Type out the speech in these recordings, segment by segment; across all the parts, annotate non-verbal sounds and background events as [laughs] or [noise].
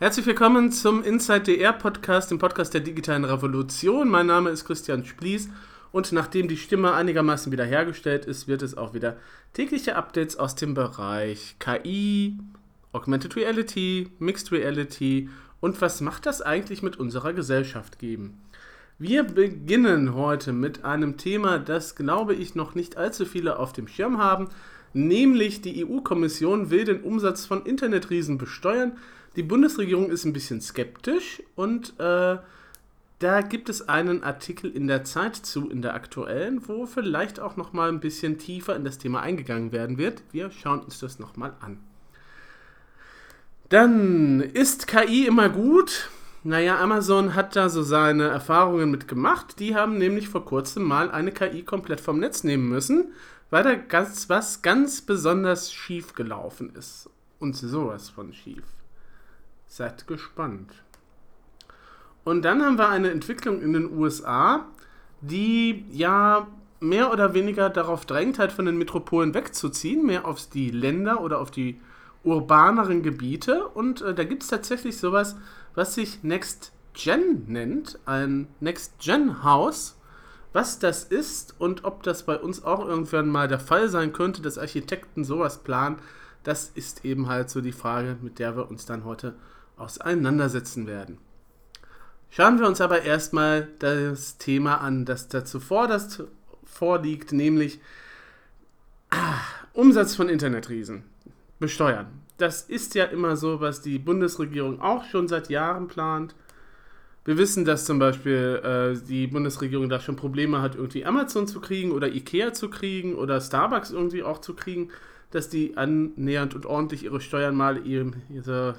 Herzlich willkommen zum Inside DR Podcast, dem Podcast der digitalen Revolution. Mein Name ist Christian Splies und nachdem die Stimme einigermaßen wiederhergestellt ist, wird es auch wieder tägliche Updates aus dem Bereich KI, Augmented Reality, Mixed Reality und was macht das eigentlich mit unserer Gesellschaft geben. Wir beginnen heute mit einem Thema, das glaube ich noch nicht allzu viele auf dem Schirm haben, nämlich die EU-Kommission will den Umsatz von Internetriesen besteuern. Die Bundesregierung ist ein bisschen skeptisch und äh, da gibt es einen Artikel in der Zeit zu, in der aktuellen, wo vielleicht auch noch mal ein bisschen tiefer in das Thema eingegangen werden wird. Wir schauen uns das noch mal an. Dann ist KI immer gut. Naja, Amazon hat da so seine Erfahrungen mit gemacht. Die haben nämlich vor kurzem mal eine KI komplett vom Netz nehmen müssen, weil da ganz, was ganz besonders schief gelaufen ist. Und sowas von schief. Seid gespannt. Und dann haben wir eine Entwicklung in den USA, die ja mehr oder weniger darauf drängt, halt von den Metropolen wegzuziehen, mehr auf die Länder oder auf die urbaneren Gebiete. Und äh, da gibt es tatsächlich sowas, was sich Next Gen nennt, ein Next Gen Haus. Was das ist und ob das bei uns auch irgendwann mal der Fall sein könnte, dass Architekten sowas planen, das ist eben halt so die Frage, mit der wir uns dann heute auseinandersetzen werden. Schauen wir uns aber erstmal das Thema an, das dazu vorderst vorliegt, nämlich ah, Umsatz von Internetriesen besteuern. Das ist ja immer so, was die Bundesregierung auch schon seit Jahren plant. Wir wissen, dass zum Beispiel äh, die Bundesregierung da schon Probleme hat, irgendwie Amazon zu kriegen oder Ikea zu kriegen oder Starbucks irgendwie auch zu kriegen, dass die annähernd und ordentlich ihre Steuern mal eben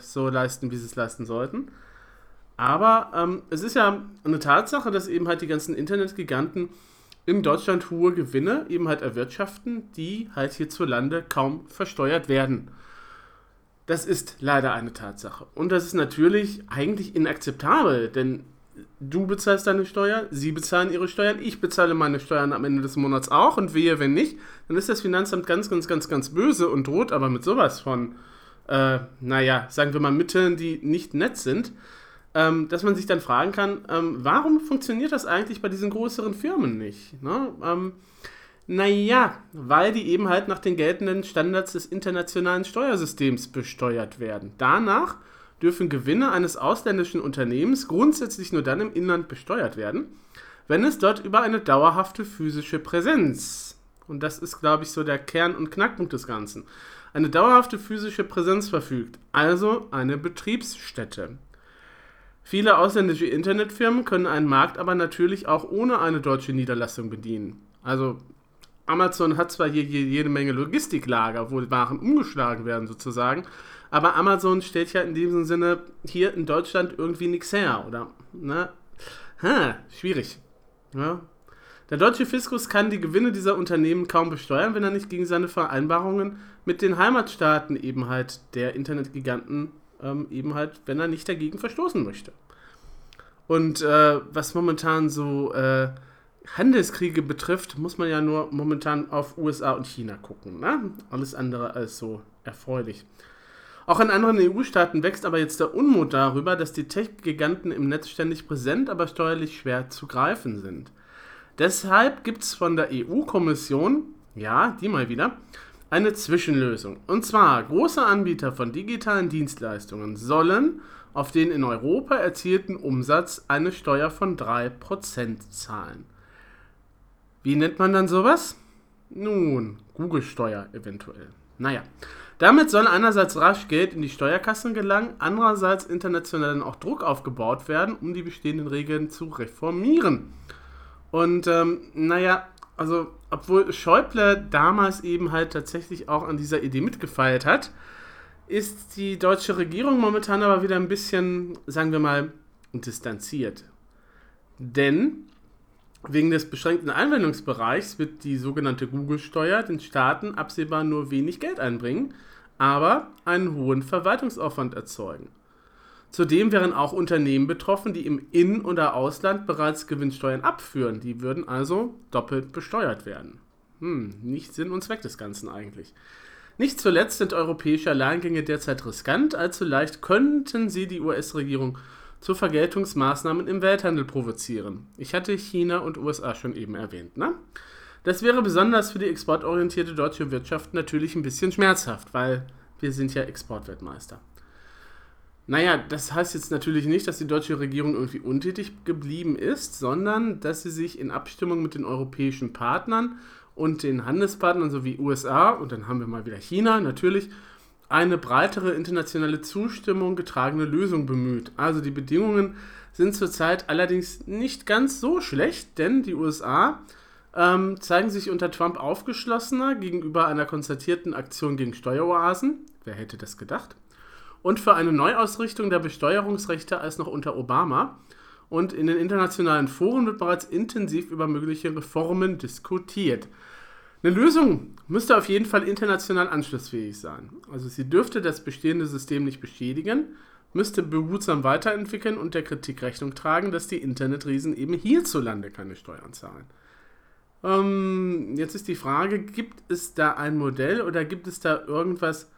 so, leisten, wie sie es leisten sollten. Aber ähm, es ist ja eine Tatsache, dass eben halt die ganzen Internetgiganten in Deutschland hohe Gewinne eben halt erwirtschaften, die halt hierzulande kaum versteuert werden. Das ist leider eine Tatsache. Und das ist natürlich eigentlich inakzeptabel, denn du bezahlst deine Steuer, sie bezahlen ihre Steuern, ich bezahle meine Steuern am Ende des Monats auch und wehe, wenn nicht, dann ist das Finanzamt ganz, ganz, ganz, ganz böse und droht aber mit sowas von, äh, naja, sagen wir mal Mitteln, die nicht nett sind ähm, dass man sich dann fragen kann, ähm, warum funktioniert das eigentlich bei diesen größeren Firmen nicht? Ne? Ähm, naja, weil die eben halt nach den geltenden Standards des internationalen Steuersystems besteuert werden. Danach dürfen Gewinne eines ausländischen Unternehmens grundsätzlich nur dann im Inland besteuert werden, wenn es dort über eine dauerhafte physische Präsenz, und das ist, glaube ich, so der Kern und Knackpunkt des Ganzen, eine dauerhafte physische Präsenz verfügt, also eine Betriebsstätte. Viele ausländische Internetfirmen können einen Markt aber natürlich auch ohne eine deutsche Niederlassung bedienen. Also Amazon hat zwar hier jede Menge Logistiklager, wo Waren umgeschlagen werden sozusagen, aber Amazon stellt ja in diesem Sinne hier in Deutschland irgendwie nichts her, oder? Ne? Ha, schwierig. Ja. Der deutsche Fiskus kann die Gewinne dieser Unternehmen kaum besteuern, wenn er nicht gegen seine Vereinbarungen mit den Heimatstaaten eben halt der Internetgiganten ähm, eben halt, wenn er nicht dagegen verstoßen möchte. Und äh, was momentan so äh, Handelskriege betrifft, muss man ja nur momentan auf USA und China gucken. Ne? Alles andere als so erfreulich. Auch in anderen EU-Staaten wächst aber jetzt der Unmut darüber, dass die Tech-Giganten im Netz ständig präsent, aber steuerlich schwer zu greifen sind. Deshalb gibt es von der EU-Kommission, ja, die mal wieder, eine Zwischenlösung. Und zwar, große Anbieter von digitalen Dienstleistungen sollen auf den in Europa erzielten Umsatz eine Steuer von 3% zahlen. Wie nennt man dann sowas? Nun, Google-Steuer eventuell. Naja, damit soll einerseits rasch Geld in die Steuerkassen gelangen, andererseits international dann auch Druck aufgebaut werden, um die bestehenden Regeln zu reformieren. Und ähm, naja, also obwohl Schäuble damals eben halt tatsächlich auch an dieser Idee mitgefeilt hat, ist die deutsche Regierung momentan aber wieder ein bisschen, sagen wir mal, distanziert. Denn wegen des beschränkten Anwendungsbereichs wird die sogenannte Google-Steuer den Staaten absehbar nur wenig Geld einbringen, aber einen hohen Verwaltungsaufwand erzeugen. Zudem wären auch Unternehmen betroffen, die im In- oder Ausland bereits Gewinnsteuern abführen. Die würden also doppelt besteuert werden. Hm, nicht Sinn und Zweck des Ganzen eigentlich. Nicht zuletzt sind europäische Alleingänge derzeit riskant, allzu leicht könnten sie die US-Regierung zu Vergeltungsmaßnahmen im Welthandel provozieren. Ich hatte China und USA schon eben erwähnt, ne? Das wäre besonders für die exportorientierte deutsche Wirtschaft natürlich ein bisschen schmerzhaft, weil wir sind ja Exportweltmeister. Naja, das heißt jetzt natürlich nicht, dass die deutsche Regierung irgendwie untätig geblieben ist, sondern dass sie sich in Abstimmung mit den europäischen Partnern und den Handelspartnern sowie USA, und dann haben wir mal wieder China natürlich, eine breitere internationale Zustimmung getragene Lösung bemüht. Also die Bedingungen sind zurzeit allerdings nicht ganz so schlecht, denn die USA ähm, zeigen sich unter Trump aufgeschlossener gegenüber einer konzertierten Aktion gegen Steueroasen. Wer hätte das gedacht? Und für eine Neuausrichtung der Besteuerungsrechte als noch unter Obama. Und in den internationalen Foren wird bereits intensiv über mögliche Reformen diskutiert. Eine Lösung müsste auf jeden Fall international anschlussfähig sein. Also sie dürfte das bestehende System nicht beschädigen, müsste behutsam weiterentwickeln und der Kritik Rechnung tragen, dass die Internetriesen eben hierzulande keine Steuern zahlen. Ähm, jetzt ist die Frage, gibt es da ein Modell oder gibt es da irgendwas,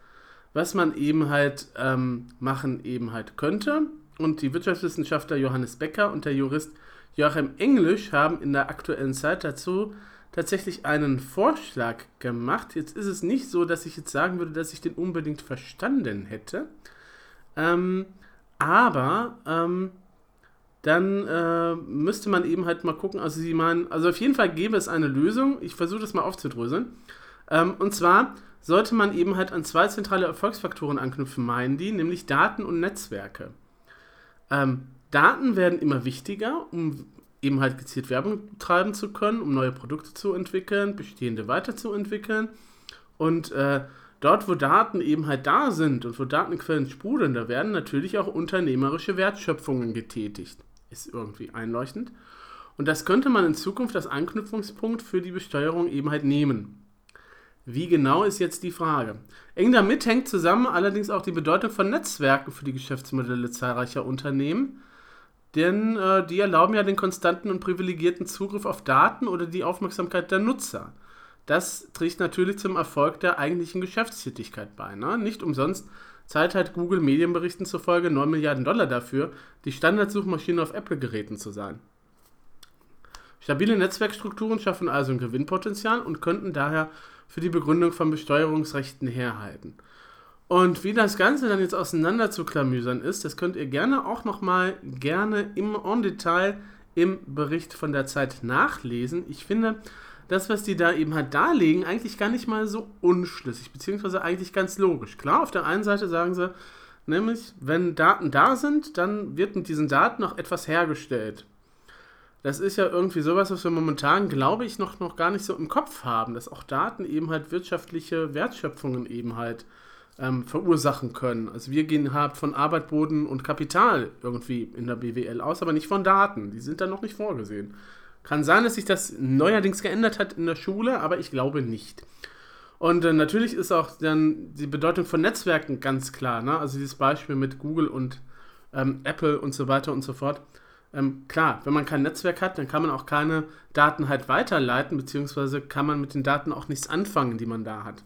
was man eben halt ähm, machen eben halt könnte? Und die Wirtschaftswissenschaftler Johannes Becker und der Jurist Joachim Englisch haben in der aktuellen Zeit dazu tatsächlich einen Vorschlag gemacht. Jetzt ist es nicht so, dass ich jetzt sagen würde, dass ich den unbedingt verstanden hätte. Ähm, aber ähm, dann äh, müsste man eben halt mal gucken, also sie meinen, also auf jeden Fall gäbe es eine Lösung, ich versuche das mal aufzudröseln. Ähm, und zwar sollte man eben halt an zwei zentrale Erfolgsfaktoren anknüpfen, meinen die, nämlich Daten und Netzwerke. Ähm, Daten werden immer wichtiger, um eben halt gezielt Werbung treiben zu können, um neue Produkte zu entwickeln, bestehende weiterzuentwickeln. Und äh, dort, wo Daten eben halt da sind und wo Datenquellen sprudeln, da werden natürlich auch unternehmerische Wertschöpfungen getätigt ist irgendwie einleuchtend. Und das könnte man in Zukunft als Anknüpfungspunkt für die Besteuerung eben halt nehmen. Wie genau ist jetzt die Frage? Eng damit hängt zusammen allerdings auch die Bedeutung von Netzwerken für die Geschäftsmodelle zahlreicher Unternehmen, denn äh, die erlauben ja den konstanten und privilegierten Zugriff auf Daten oder die Aufmerksamkeit der Nutzer. Das trägt natürlich zum Erfolg der eigentlichen Geschäftstätigkeit bei. Ne? Nicht umsonst zahlt halt Google Medienberichten zufolge 9 Milliarden Dollar dafür, die Standardsuchmaschine auf Apple-Geräten zu sein. Stabile Netzwerkstrukturen schaffen also ein Gewinnpotenzial und könnten daher für die Begründung von Besteuerungsrechten herhalten. Und wie das Ganze dann jetzt auseinander zu klamüsern ist, das könnt ihr gerne auch nochmal gerne im On Detail im Bericht von der Zeit nachlesen. Ich finde, das, was die da eben halt darlegen, eigentlich gar nicht mal so unschlüssig, beziehungsweise eigentlich ganz logisch. Klar, auf der einen Seite sagen sie, nämlich, wenn Daten da sind, dann wird mit diesen Daten noch etwas hergestellt. Das ist ja irgendwie sowas, was wir momentan, glaube ich, noch, noch gar nicht so im Kopf haben, dass auch Daten eben halt wirtschaftliche Wertschöpfungen eben halt ähm, verursachen können. Also wir gehen halt von Arbeit, Boden und Kapital irgendwie in der BWL aus, aber nicht von Daten. Die sind da noch nicht vorgesehen. Kann sein, dass sich das neuerdings geändert hat in der Schule, aber ich glaube nicht. Und äh, natürlich ist auch dann die Bedeutung von Netzwerken ganz klar. Ne? Also dieses Beispiel mit Google und ähm, Apple und so weiter und so fort. Ähm, klar, wenn man kein Netzwerk hat, dann kann man auch keine Daten halt weiterleiten, beziehungsweise kann man mit den Daten auch nichts anfangen, die man da hat.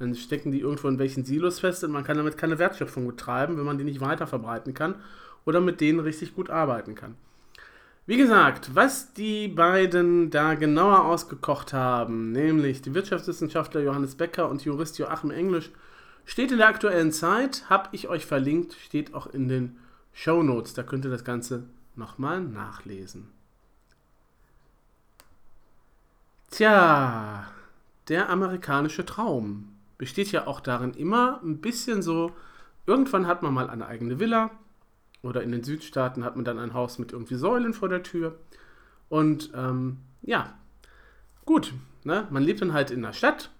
Dann stecken die irgendwo in welchen Silos fest und man kann damit keine Wertschöpfung betreiben, wenn man die nicht weiter verbreiten kann oder mit denen richtig gut arbeiten kann. Wie gesagt, was die beiden da genauer ausgekocht haben, nämlich die Wirtschaftswissenschaftler Johannes Becker und Jurist Joachim Englisch, steht in der aktuellen Zeit, habe ich euch verlinkt, steht auch in den Show Notes. Da könnt ihr das Ganze nochmal nachlesen. Tja, der amerikanische Traum besteht ja auch darin, immer ein bisschen so, irgendwann hat man mal eine eigene Villa, oder in den Südstaaten hat man dann ein Haus mit irgendwie Säulen vor der Tür. Und ähm, ja, gut, ne? man lebt dann halt in der Stadt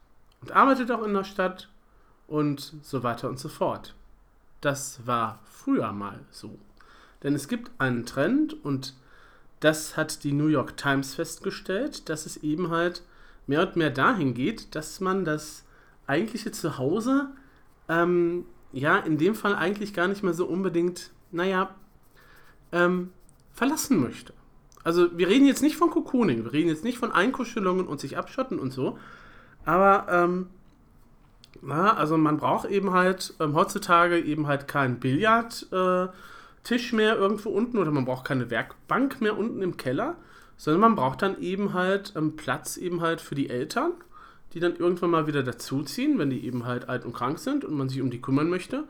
und arbeitet auch in der Stadt und so weiter und so fort. Das war früher mal so. Denn es gibt einen Trend und das hat die New York Times festgestellt, dass es eben halt mehr und mehr dahin geht, dass man das eigentliche Zuhause, ähm, ja, in dem Fall eigentlich gar nicht mehr so unbedingt naja, ähm, verlassen möchte. Also wir reden jetzt nicht von Cocooning, wir reden jetzt nicht von Einkuschelungen und sich abschotten und so, aber ähm, Na, also man braucht eben halt ähm, heutzutage eben halt keinen Billardtisch äh, mehr irgendwo unten oder man braucht keine Werkbank mehr unten im Keller, sondern man braucht dann eben halt ähm, Platz eben halt für die Eltern, die dann irgendwann mal wieder dazuziehen, wenn die eben halt alt und krank sind und man sich um die kümmern möchte.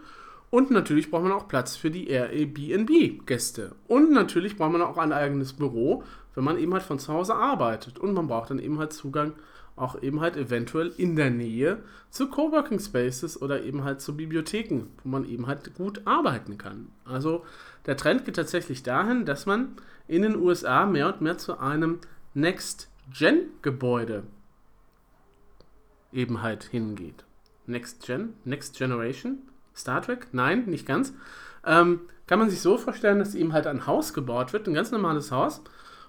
Und natürlich braucht man auch Platz für die Airbnb-Gäste. Und natürlich braucht man auch ein eigenes Büro, wenn man eben halt von zu Hause arbeitet. Und man braucht dann eben halt Zugang auch eben halt eventuell in der Nähe zu Coworking Spaces oder eben halt zu Bibliotheken, wo man eben halt gut arbeiten kann. Also der Trend geht tatsächlich dahin, dass man in den USA mehr und mehr zu einem Next-Gen-Gebäude eben halt hingeht. Next Gen, Next Generation, Star Trek? Nein, nicht ganz. Ähm, kann man sich so vorstellen, dass eben halt ein Haus gebaut wird, ein ganz normales Haus,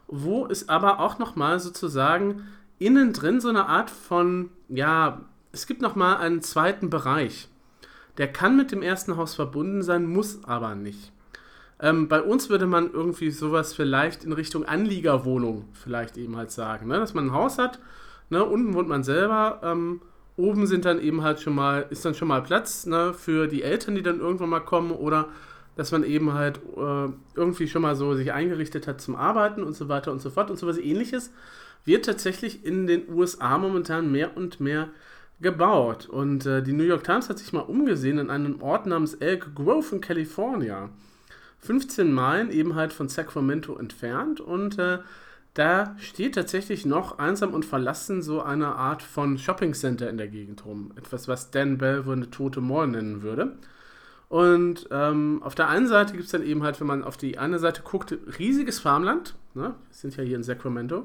wo es aber auch nochmal sozusagen innen drin so eine Art von, ja, es gibt nochmal einen zweiten Bereich. Der kann mit dem ersten Haus verbunden sein, muss aber nicht. Ähm, bei uns würde man irgendwie sowas vielleicht in Richtung Anliegerwohnung vielleicht eben halt sagen, ne? dass man ein Haus hat, ne? unten wohnt man selber, ähm, oben sind dann eben halt schon mal, ist dann schon mal Platz ne? für die Eltern, die dann irgendwann mal kommen oder dass man eben halt äh, irgendwie schon mal so sich eingerichtet hat zum Arbeiten und so weiter und so fort und so was ähnliches wird tatsächlich in den USA momentan mehr und mehr gebaut. Und äh, die New York Times hat sich mal umgesehen in einem Ort namens Elk Grove in California. 15 Meilen eben halt von Sacramento entfernt und äh, da steht tatsächlich noch einsam und verlassen so eine Art von Shopping Center in der Gegend rum. Etwas, was Dan Bell wohl eine tote Mall nennen würde. Und ähm, auf der einen Seite gibt es dann eben halt, wenn man auf die eine Seite guckt, riesiges Farmland. Ne? Wir sind ja hier in Sacramento.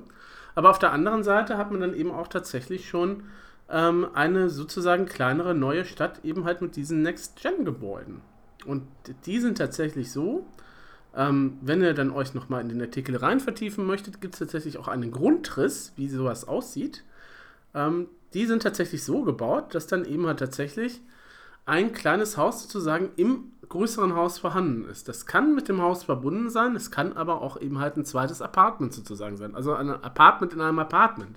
Aber auf der anderen Seite hat man dann eben auch tatsächlich schon ähm, eine sozusagen kleinere neue Stadt eben halt mit diesen Next-Gen-Gebäuden. Und die sind tatsächlich so, ähm, wenn ihr dann euch nochmal in den Artikel rein vertiefen möchtet, gibt es tatsächlich auch einen Grundriss, wie sowas aussieht. Ähm, die sind tatsächlich so gebaut, dass dann eben halt tatsächlich ein kleines Haus sozusagen im größeren Haus vorhanden ist. Das kann mit dem Haus verbunden sein, es kann aber auch eben halt ein zweites Apartment sozusagen sein. Also ein Apartment in einem Apartment.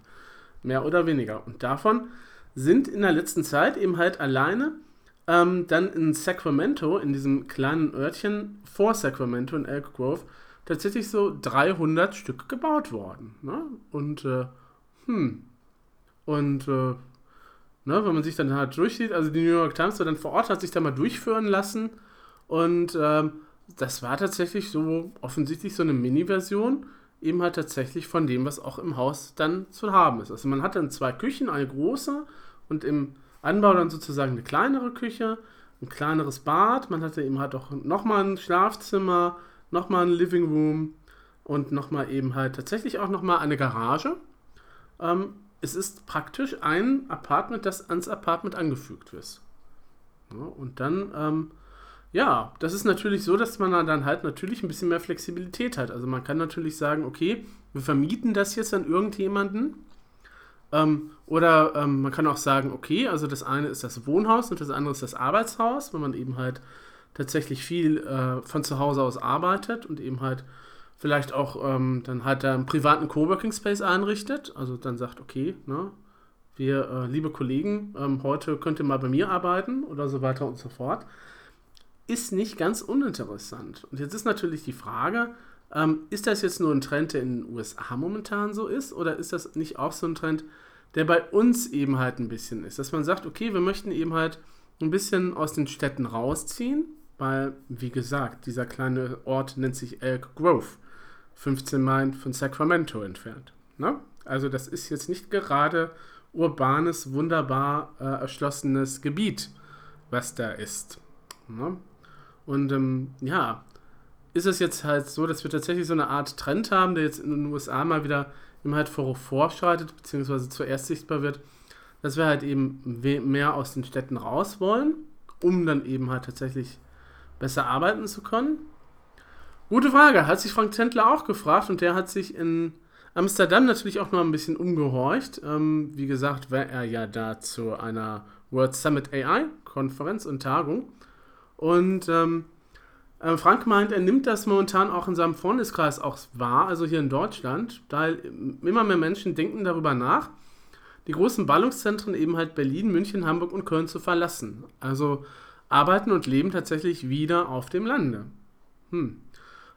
Mehr oder weniger. Und davon sind in der letzten Zeit eben halt alleine ähm, dann in Sacramento, in diesem kleinen Örtchen vor Sacramento in Elk Grove, tatsächlich so 300 Stück gebaut worden. Ne? Und, äh, hm. Und, äh, ne, wenn man sich dann halt durchsieht, also die New York Times dann vor Ort hat sich da mal durchführen lassen und ähm, das war tatsächlich so offensichtlich so eine Mini-Version, eben halt tatsächlich von dem, was auch im Haus dann zu haben ist. Also man hat dann zwei Küchen, eine große und im Anbau dann sozusagen eine kleinere Küche, ein kleineres Bad. Man hatte eben halt auch nochmal ein Schlafzimmer, nochmal ein Living Room und nochmal eben halt tatsächlich auch nochmal eine Garage. Ähm, es ist praktisch ein Apartment, das ans Apartment angefügt ist. Ja, und dann ähm, ja, das ist natürlich so, dass man dann halt natürlich ein bisschen mehr Flexibilität hat. Also man kann natürlich sagen, okay, wir vermieten das jetzt an irgendjemanden. Ähm, oder ähm, man kann auch sagen, okay, also das eine ist das Wohnhaus und das andere ist das Arbeitshaus, wenn man eben halt tatsächlich viel äh, von zu Hause aus arbeitet und eben halt vielleicht auch ähm, dann halt einen privaten Coworking Space einrichtet. Also dann sagt, okay, ne, wir, äh, liebe Kollegen, ähm, heute könnt ihr mal bei mir arbeiten oder so weiter und so fort ist nicht ganz uninteressant. Und jetzt ist natürlich die Frage, ähm, ist das jetzt nur ein Trend, der in den USA momentan so ist, oder ist das nicht auch so ein Trend, der bei uns eben halt ein bisschen ist? Dass man sagt, okay, wir möchten eben halt ein bisschen aus den Städten rausziehen, weil, wie gesagt, dieser kleine Ort nennt sich Elk Grove, 15 Meilen von Sacramento entfernt. Ne? Also das ist jetzt nicht gerade urbanes, wunderbar äh, erschlossenes Gebiet, was da ist. Ne? Und ähm, ja, ist es jetzt halt so, dass wir tatsächlich so eine Art Trend haben, der jetzt in den USA mal wieder immer halt vorschreitet, beziehungsweise zuerst sichtbar wird, dass wir halt eben mehr aus den Städten raus wollen, um dann eben halt tatsächlich besser arbeiten zu können. Gute Frage, hat sich Frank Zentler auch gefragt und der hat sich in Amsterdam natürlich auch noch ein bisschen umgehorcht. Ähm, wie gesagt, war er ja da zu einer World Summit AI Konferenz und Tagung. Und ähm, äh, Frank meint, er nimmt das momentan auch in seinem Freundeskreis auch wahr, also hier in Deutschland, da immer mehr Menschen denken darüber nach, die großen Ballungszentren eben halt Berlin, München, Hamburg und Köln zu verlassen. Also arbeiten und leben tatsächlich wieder auf dem Lande. Hm.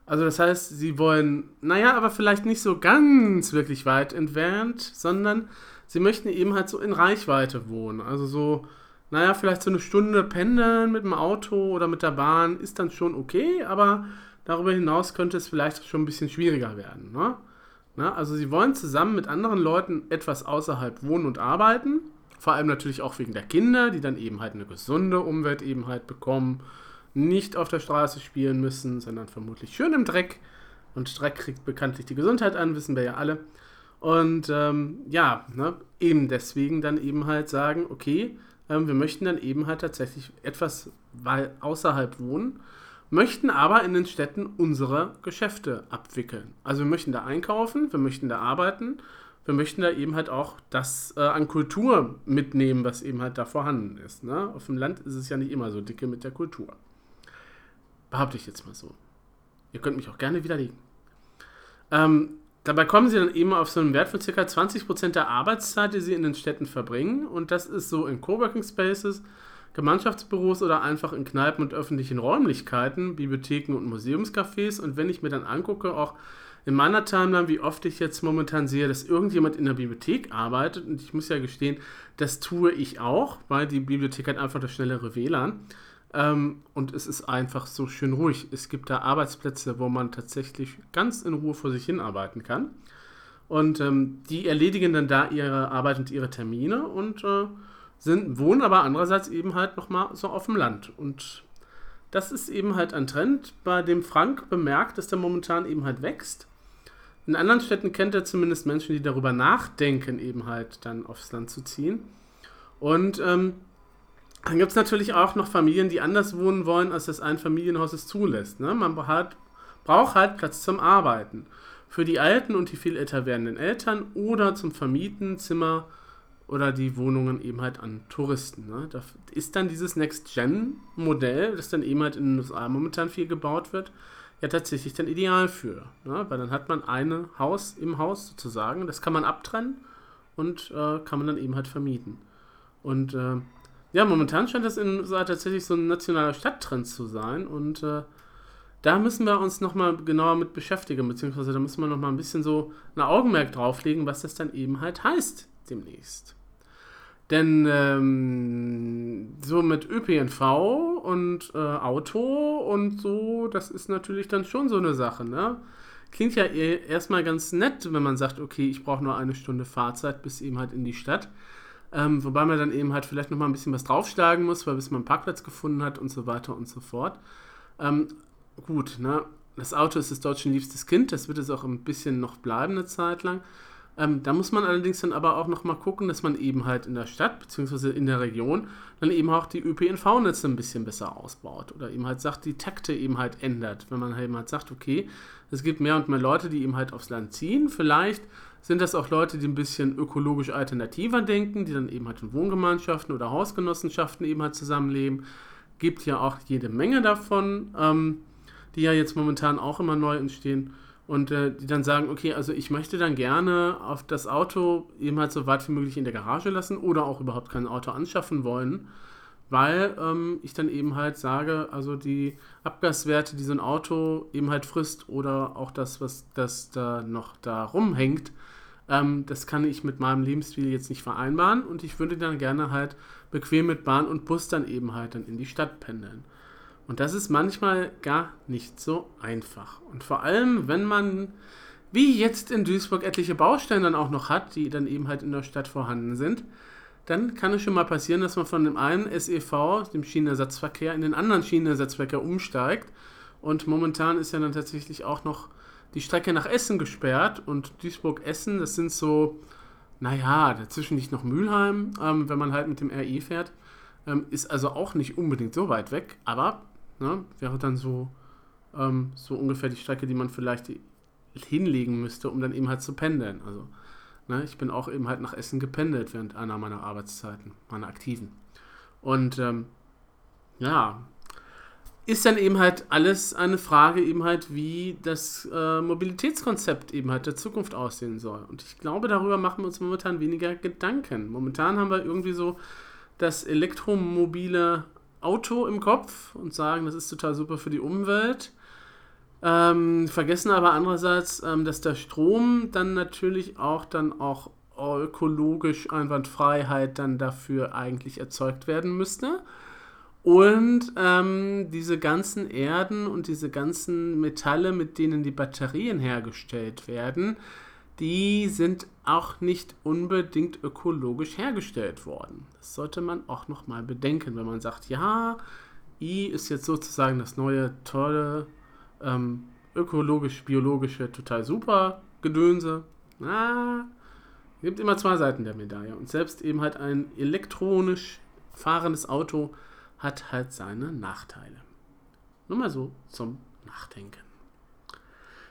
Also das heißt, sie wollen, naja, aber vielleicht nicht so ganz wirklich weit entfernt, sondern sie möchten eben halt so in Reichweite wohnen. Also so, naja, vielleicht so eine Stunde pendeln mit dem Auto oder mit der Bahn ist dann schon okay, aber darüber hinaus könnte es vielleicht schon ein bisschen schwieriger werden. Ne? Na, also sie wollen zusammen mit anderen Leuten etwas außerhalb wohnen und arbeiten. Vor allem natürlich auch wegen der Kinder, die dann eben halt eine gesunde Umwelt eben halt bekommen nicht auf der Straße spielen müssen, sondern vermutlich schön im Dreck. Und Dreck kriegt bekanntlich die Gesundheit an, wissen wir ja alle. Und ähm, ja, ne, eben deswegen dann eben halt sagen, okay, ähm, wir möchten dann eben halt tatsächlich etwas außerhalb wohnen, möchten aber in den Städten unsere Geschäfte abwickeln. Also wir möchten da einkaufen, wir möchten da arbeiten, wir möchten da eben halt auch das äh, an Kultur mitnehmen, was eben halt da vorhanden ist. Ne? Auf dem Land ist es ja nicht immer so dicke mit der Kultur. Behaupte ich jetzt mal so. Ihr könnt mich auch gerne widerlegen. Ähm, dabei kommen sie dann eben auf so einen Wert von ca. 20% der Arbeitszeit, die sie in den Städten verbringen. Und das ist so in Coworking Spaces, Gemeinschaftsbüros oder einfach in Kneipen und öffentlichen Räumlichkeiten, Bibliotheken und Museumscafés. Und wenn ich mir dann angucke, auch in meiner Timeline, wie oft ich jetzt momentan sehe, dass irgendjemand in der Bibliothek arbeitet, und ich muss ja gestehen, das tue ich auch, weil die Bibliothek hat einfach das schnellere WLAN. Ähm, und es ist einfach so schön ruhig. Es gibt da Arbeitsplätze, wo man tatsächlich ganz in Ruhe vor sich hin arbeiten kann. Und ähm, die erledigen dann da ihre Arbeit und ihre Termine und äh, sind, wohnen aber andererseits eben halt nochmal so auf dem Land. Und das ist eben halt ein Trend, bei dem Frank bemerkt, dass der momentan eben halt wächst. In anderen Städten kennt er zumindest Menschen, die darüber nachdenken, eben halt dann aufs Land zu ziehen. Und ähm, dann gibt es natürlich auch noch Familien, die anders wohnen wollen, als das ein Familienhaus es zulässt. Ne? Man braucht, braucht halt Platz zum Arbeiten. Für die alten und die viel älter werdenden Eltern oder zum Vermieten, Zimmer oder die Wohnungen eben halt an Touristen. Ne? Da ist dann dieses Next-Gen-Modell, das dann eben halt in den USA momentan viel gebaut wird, ja tatsächlich dann ideal für. Ne? Weil dann hat man ein Haus im Haus sozusagen, das kann man abtrennen und äh, kann man dann eben halt vermieten. Und äh, ja, momentan scheint das in USA tatsächlich so ein nationaler Stadttrend zu sein und äh, da müssen wir uns nochmal genauer mit beschäftigen, beziehungsweise da müssen wir nochmal ein bisschen so ein Augenmerk drauflegen, was das dann eben halt heißt demnächst. Denn ähm, so mit ÖPNV und äh, Auto und so, das ist natürlich dann schon so eine Sache, ne? Klingt ja e-, erstmal ganz nett, wenn man sagt, okay, ich brauche nur eine Stunde Fahrzeit bis eben halt in die Stadt. Ähm, wobei man dann eben halt vielleicht nochmal ein bisschen was draufschlagen muss, weil bis man einen Parkplatz gefunden hat und so weiter und so fort. Ähm, gut, ne? das Auto ist das Deutschen liebstes Kind, das wird es auch ein bisschen noch bleiben eine Zeit lang. Ähm, da muss man allerdings dann aber auch nochmal gucken, dass man eben halt in der Stadt bzw. in der Region dann eben auch die ÖPNV-Netze ein bisschen besser ausbaut oder eben halt sagt, die Takte eben halt ändert. Wenn man eben halt sagt, okay, es gibt mehr und mehr Leute, die eben halt aufs Land ziehen, vielleicht sind das auch Leute, die ein bisschen ökologisch alternativer denken, die dann eben halt in Wohngemeinschaften oder Hausgenossenschaften eben halt zusammenleben. Gibt ja auch jede Menge davon, ähm, die ja jetzt momentan auch immer neu entstehen und äh, die dann sagen, okay, also ich möchte dann gerne auf das Auto eben halt so weit wie möglich in der Garage lassen oder auch überhaupt kein Auto anschaffen wollen, weil ähm, ich dann eben halt sage, also die Abgaswerte, die so ein Auto eben halt frisst oder auch das, was das da noch da rumhängt, ähm, das kann ich mit meinem Lebensstil jetzt nicht vereinbaren und ich würde dann gerne halt bequem mit Bahn und Bus dann eben halt dann in die Stadt pendeln. Und das ist manchmal gar nicht so einfach. Und vor allem, wenn man, wie jetzt in Duisburg, etliche Baustellen dann auch noch hat, die dann eben halt in der Stadt vorhanden sind, dann kann es schon mal passieren, dass man von dem einen SEV, dem Schienenersatzverkehr, in den anderen Schienenersatzverkehr umsteigt. Und momentan ist ja dann tatsächlich auch noch die Strecke nach Essen gesperrt und Duisburg-Essen, das sind so, naja, dazwischen liegt noch Mülheim, ähm, wenn man halt mit dem RE fährt. Ähm, ist also auch nicht unbedingt so weit weg, aber ne, wäre dann so, ähm, so ungefähr die Strecke, die man vielleicht hinlegen müsste, um dann eben halt zu pendeln. Also, ne, ich bin auch eben halt nach Essen gependelt während einer meiner Arbeitszeiten, meiner aktiven. Und ähm, ja, ist dann eben halt alles eine Frage eben halt, wie das äh, Mobilitätskonzept eben halt der Zukunft aussehen soll. Und ich glaube, darüber machen wir uns momentan weniger Gedanken. Momentan haben wir irgendwie so das elektromobile Auto im Kopf und sagen, das ist total super für die Umwelt. Ähm, vergessen aber andererseits, ähm, dass der Strom dann natürlich auch dann auch ökologisch Einwandfreiheit dann dafür eigentlich erzeugt werden müsste. Und ähm, diese ganzen Erden und diese ganzen Metalle, mit denen die Batterien hergestellt werden, die sind auch nicht unbedingt ökologisch hergestellt worden. Das sollte man auch nochmal bedenken, wenn man sagt, ja, I ist jetzt sozusagen das neue, tolle, ähm, ökologisch-biologische, total super Gedönse. Na, gibt immer zwei Seiten der Medaille. Und selbst eben halt ein elektronisch fahrendes Auto hat halt seine Nachteile. Nur mal so zum Nachdenken.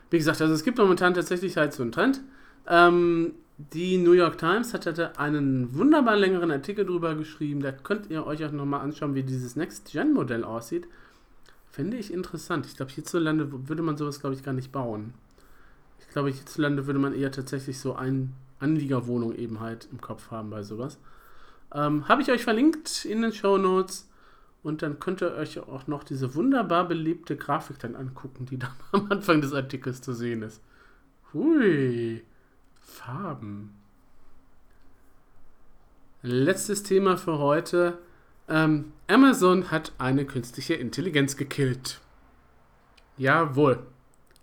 Wie gesagt, also es gibt momentan tatsächlich halt so einen Trend. Ähm, die New York Times hat hatte einen wunderbar längeren Artikel drüber geschrieben. Da könnt ihr euch auch nochmal anschauen, wie dieses Next-Gen-Modell aussieht. Finde ich interessant. Ich glaube, hierzulande würde man sowas, glaube ich, gar nicht bauen. Ich glaube, hierzulande würde man eher tatsächlich so ein Anliegerwohnung eben halt im Kopf haben bei sowas. Ähm, Habe ich euch verlinkt in den Show Notes. Und dann könnt ihr euch auch noch diese wunderbar belebte Grafik dann angucken, die [laughs] da am Anfang des Artikels zu sehen ist. Hui, Farben. Letztes Thema für heute. Ähm, Amazon hat eine künstliche Intelligenz gekillt. Jawohl,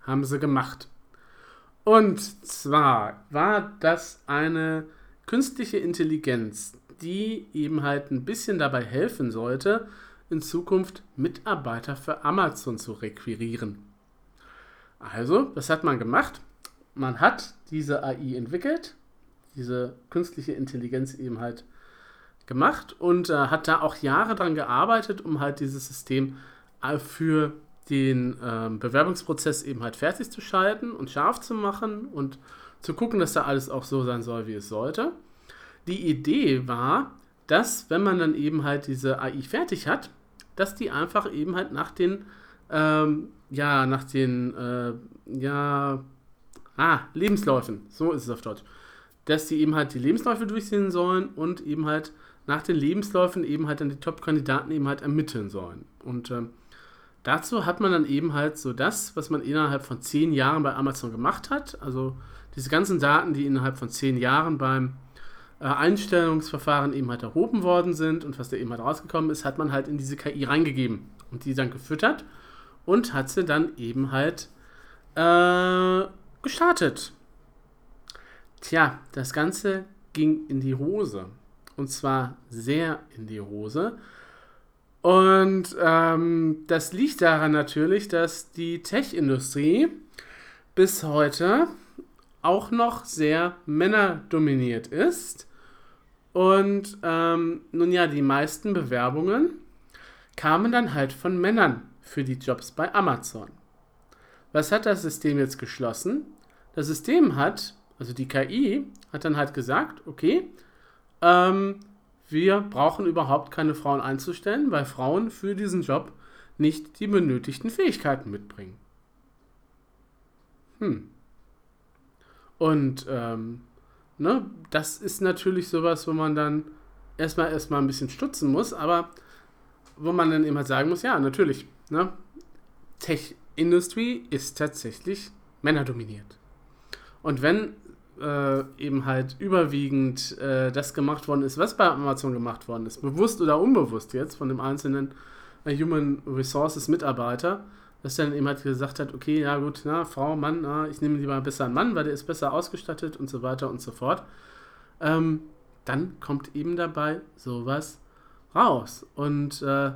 haben sie gemacht. Und zwar war das eine künstliche Intelligenz, die eben halt ein bisschen dabei helfen sollte, in Zukunft Mitarbeiter für Amazon zu requirieren. Also, was hat man gemacht? Man hat diese AI entwickelt, diese künstliche Intelligenz eben halt gemacht und äh, hat da auch Jahre dran gearbeitet, um halt dieses System äh, für den äh, Bewerbungsprozess eben halt fertig zu schalten und scharf zu machen und zu gucken, dass da alles auch so sein soll, wie es sollte. Die Idee war, dass wenn man dann eben halt diese AI fertig hat, dass die einfach eben halt nach den, ähm, ja, nach den, äh, ja, ah, Lebensläufen, so ist es auf Deutsch, dass die eben halt die Lebensläufe durchsehen sollen und eben halt nach den Lebensläufen eben halt dann die Top-Kandidaten eben halt ermitteln sollen. Und ähm, dazu hat man dann eben halt so das, was man innerhalb von zehn Jahren bei Amazon gemacht hat, also diese ganzen Daten, die innerhalb von zehn Jahren beim äh, Einstellungsverfahren eben halt erhoben worden sind und was da eben halt rausgekommen ist, hat man halt in diese KI reingegeben und die dann gefüttert und hat sie dann eben halt äh, gestartet. Tja, das Ganze ging in die Hose. Und zwar sehr in die Hose. Und ähm, das liegt daran natürlich, dass die Tech-Industrie bis heute auch noch sehr männerdominiert ist und ähm, nun ja, die meisten Bewerbungen kamen dann halt von Männern für die Jobs bei Amazon. Was hat das System jetzt geschlossen? Das System hat, also die KI, hat dann halt gesagt, okay, ähm, wir brauchen überhaupt keine Frauen einzustellen, weil Frauen für diesen Job nicht die benötigten Fähigkeiten mitbringen. Hm. Und ähm, Ne? Das ist natürlich sowas, wo man dann erstmal erstmal ein bisschen stutzen muss, aber wo man dann halt sagen muss, ja, natürlich, ne? Tech-Industry ist tatsächlich männerdominiert. Und wenn äh, eben halt überwiegend äh, das gemacht worden ist, was bei Amazon gemacht worden ist, bewusst oder unbewusst jetzt von dem einzelnen äh, Human Resources Mitarbeiter, dass dann eben halt gesagt hat, okay, ja gut, na, Frau, Mann, na, ich nehme lieber besser einen Mann, weil der ist besser ausgestattet und so weiter und so fort. Ähm, dann kommt eben dabei sowas raus. Und äh,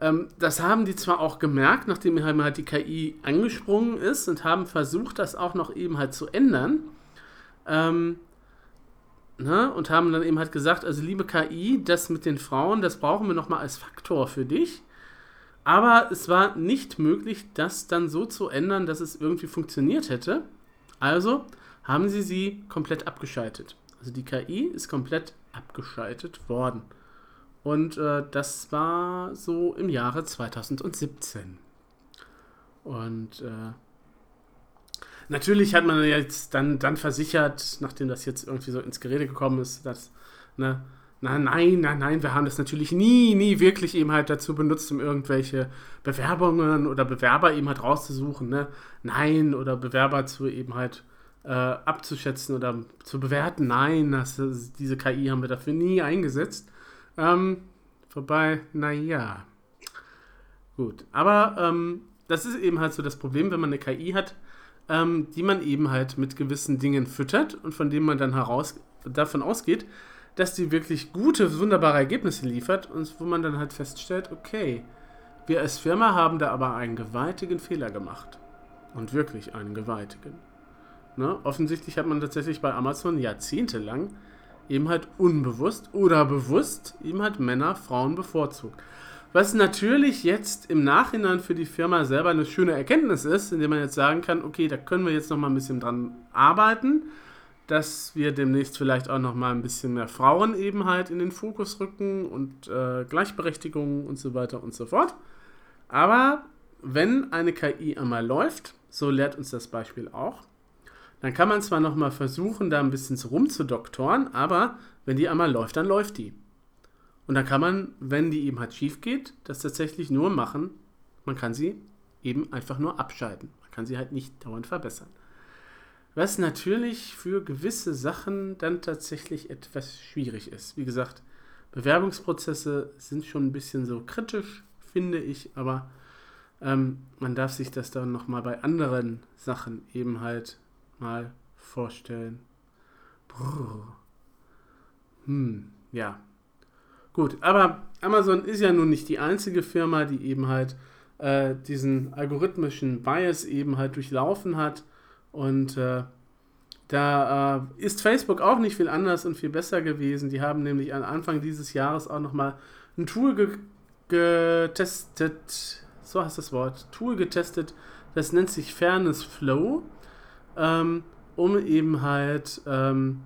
ähm, das haben die zwar auch gemerkt, nachdem halt die KI angesprungen ist und haben versucht, das auch noch eben halt zu ändern. Ähm, ne, und haben dann eben halt gesagt, also liebe KI, das mit den Frauen, das brauchen wir nochmal als Faktor für dich. Aber es war nicht möglich, das dann so zu ändern, dass es irgendwie funktioniert hätte. Also haben sie sie komplett abgeschaltet. Also die KI ist komplett abgeschaltet worden. Und äh, das war so im Jahre 2017. Und äh, natürlich hat man jetzt dann, dann versichert, nachdem das jetzt irgendwie so ins Gerede gekommen ist, dass, ne, Nein, nein, nein, nein, wir haben das natürlich nie, nie wirklich eben halt dazu benutzt, um irgendwelche Bewerbungen oder Bewerber eben halt rauszusuchen, ne? Nein, oder Bewerber zu eben halt äh, abzuschätzen oder zu bewerten. Nein, das, diese KI haben wir dafür nie eingesetzt. Ähm, wobei, naja. Gut, aber ähm, das ist eben halt so das Problem, wenn man eine KI hat, ähm, die man eben halt mit gewissen Dingen füttert und von denen man dann heraus davon ausgeht, dass die wirklich gute, wunderbare Ergebnisse liefert und wo man dann halt feststellt, okay, wir als Firma haben da aber einen gewaltigen Fehler gemacht. Und wirklich einen gewaltigen. Ne? Offensichtlich hat man tatsächlich bei Amazon jahrzehntelang eben halt unbewusst oder bewusst eben halt Männer, Frauen bevorzugt. Was natürlich jetzt im Nachhinein für die Firma selber eine schöne Erkenntnis ist, indem man jetzt sagen kann, okay, da können wir jetzt noch mal ein bisschen dran arbeiten dass wir demnächst vielleicht auch noch mal ein bisschen mehr Frauen eben halt in den Fokus rücken und äh, Gleichberechtigung und so weiter und so fort. Aber wenn eine KI einmal läuft, so lehrt uns das Beispiel auch, dann kann man zwar noch mal versuchen, da ein bisschen rumzudoktoren, aber wenn die einmal läuft, dann läuft die. Und dann kann man, wenn die eben halt schief geht, das tatsächlich nur machen, man kann sie eben einfach nur abschalten. Man kann sie halt nicht dauernd verbessern. Was natürlich für gewisse Sachen dann tatsächlich etwas schwierig ist. Wie gesagt, Bewerbungsprozesse sind schon ein bisschen so kritisch, finde ich, aber ähm, man darf sich das dann nochmal bei anderen Sachen eben halt mal vorstellen. Brrr. Hm, ja. Gut, aber Amazon ist ja nun nicht die einzige Firma, die eben halt äh, diesen algorithmischen Bias eben halt durchlaufen hat. Und äh, da äh, ist Facebook auch nicht viel anders und viel besser gewesen. Die haben nämlich am Anfang dieses Jahres auch nochmal ein Tool ge getestet, so heißt das Wort, Tool getestet, das nennt sich Fairness Flow, ähm, um eben halt, ähm,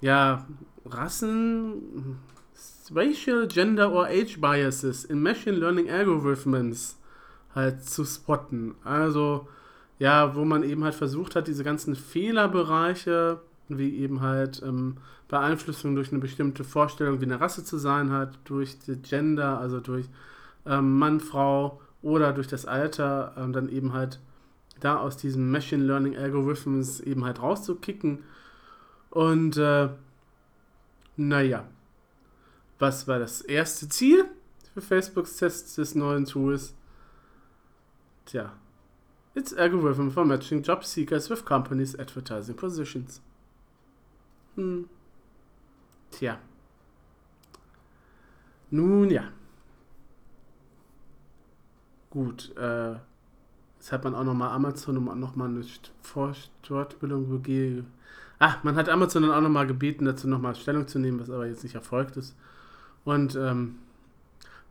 ja, Rassen, Racial, Gender or Age Biases in Machine Learning Algorithms halt zu spotten. Also, ja, wo man eben halt versucht hat, diese ganzen Fehlerbereiche, wie eben halt ähm, Beeinflussung durch eine bestimmte Vorstellung, wie eine Rasse zu sein hat, durch Gender, also durch ähm, Mann, Frau oder durch das Alter, ähm, dann eben halt da aus diesem Machine Learning Algorithms eben halt rauszukicken. Und äh, naja, was war das erste Ziel für Facebooks Test des neuen Tools? Tja, It's algorithm for matching job seekers with companies advertising positions. Hm. Tja. Nun ja. Gut, äh, jetzt hat man auch nochmal Amazon um nochmal eine Fortbildung gegeben. Ach, man hat Amazon dann auch nochmal gebeten, dazu nochmal Stellung zu nehmen, was aber jetzt nicht erfolgt ist. Und ähm,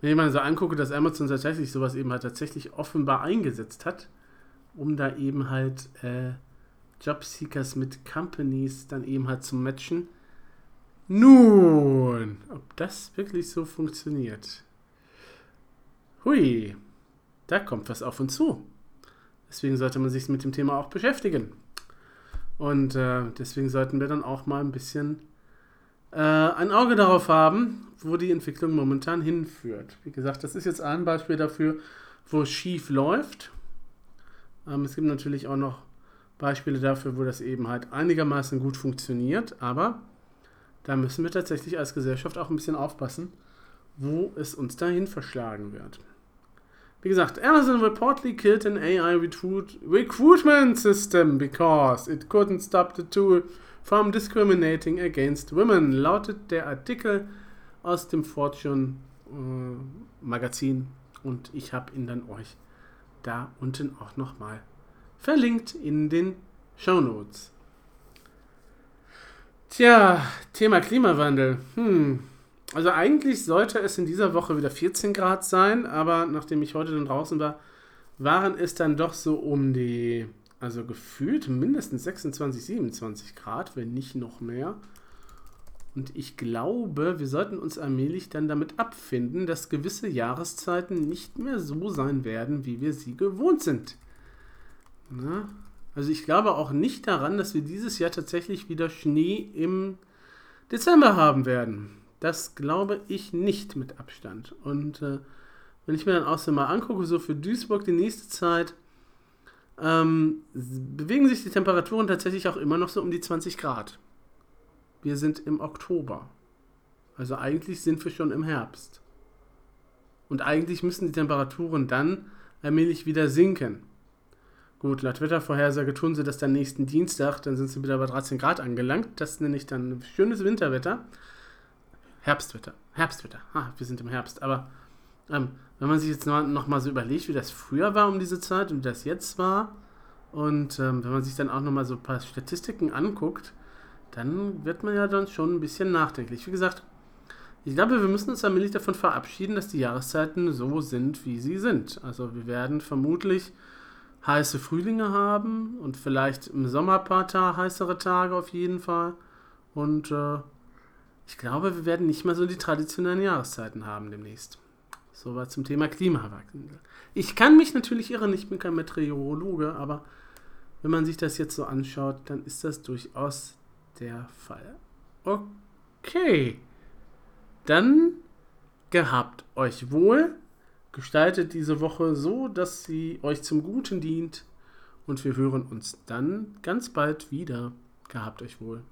wenn ich mal so angucke, dass Amazon tatsächlich sowas eben halt tatsächlich offenbar eingesetzt hat, um da eben halt äh, Jobseekers mit Companies dann eben halt zu matchen. Nun, ob das wirklich so funktioniert. Hui, da kommt was auf uns zu. Deswegen sollte man sich mit dem Thema auch beschäftigen. Und äh, deswegen sollten wir dann auch mal ein bisschen äh, ein Auge darauf haben, wo die Entwicklung momentan hinführt. Wie gesagt, das ist jetzt ein Beispiel dafür, wo es schief läuft ähm, es gibt natürlich auch noch Beispiele dafür, wo das eben halt einigermaßen gut funktioniert, aber da müssen wir tatsächlich als Gesellschaft auch ein bisschen aufpassen, wo es uns dahin verschlagen wird. Wie gesagt, Amazon reportedly killed an AI recruit recruitment system because it couldn't stop the tool from discriminating against women, lautet der Artikel aus dem Fortune äh, Magazin und ich habe ihn dann euch da unten auch nochmal verlinkt in den Show Notes. Tja, Thema Klimawandel. Hm. Also eigentlich sollte es in dieser Woche wieder 14 Grad sein, aber nachdem ich heute dann draußen war, waren es dann doch so um die, also gefühlt mindestens 26, 27 Grad, wenn nicht noch mehr. Und ich glaube, wir sollten uns allmählich dann damit abfinden, dass gewisse Jahreszeiten nicht mehr so sein werden, wie wir sie gewohnt sind. Na? Also ich glaube auch nicht daran, dass wir dieses Jahr tatsächlich wieder Schnee im Dezember haben werden. Das glaube ich nicht mit Abstand. Und äh, wenn ich mir dann außerdem mal angucke, so für Duisburg die nächste Zeit, ähm, bewegen sich die Temperaturen tatsächlich auch immer noch so um die 20 Grad. Wir sind im Oktober. Also eigentlich sind wir schon im Herbst. Und eigentlich müssen die Temperaturen dann allmählich wieder sinken. Gut, laut Wettervorhersage tun sie das dann nächsten Dienstag, dann sind sie wieder bei 13 Grad angelangt. Das nenne ich dann schönes Winterwetter. Herbstwetter. Herbstwetter. Ah, wir sind im Herbst. Aber ähm, wenn man sich jetzt noch, noch, mal so überlegt, wie das früher war um diese Zeit und wie das jetzt war, und ähm, wenn man sich dann auch noch mal so ein paar Statistiken anguckt, dann wird man ja dann schon ein bisschen nachdenklich. Wie gesagt, ich glaube, wir müssen uns allmählich davon verabschieden, dass die Jahreszeiten so sind, wie sie sind. Also wir werden vermutlich heiße Frühlinge haben und vielleicht im Sommer ein paar Tage, heißere Tage auf jeden Fall. Und äh, ich glaube, wir werden nicht mehr so die traditionellen Jahreszeiten haben demnächst. Soweit zum Thema Klimawandel. Ich kann mich natürlich irren, ich bin kein Meteorologe, aber wenn man sich das jetzt so anschaut, dann ist das durchaus der Fall. Okay. Dann gehabt euch wohl. Gestaltet diese Woche so, dass sie euch zum Guten dient. Und wir hören uns dann ganz bald wieder. Gehabt euch wohl.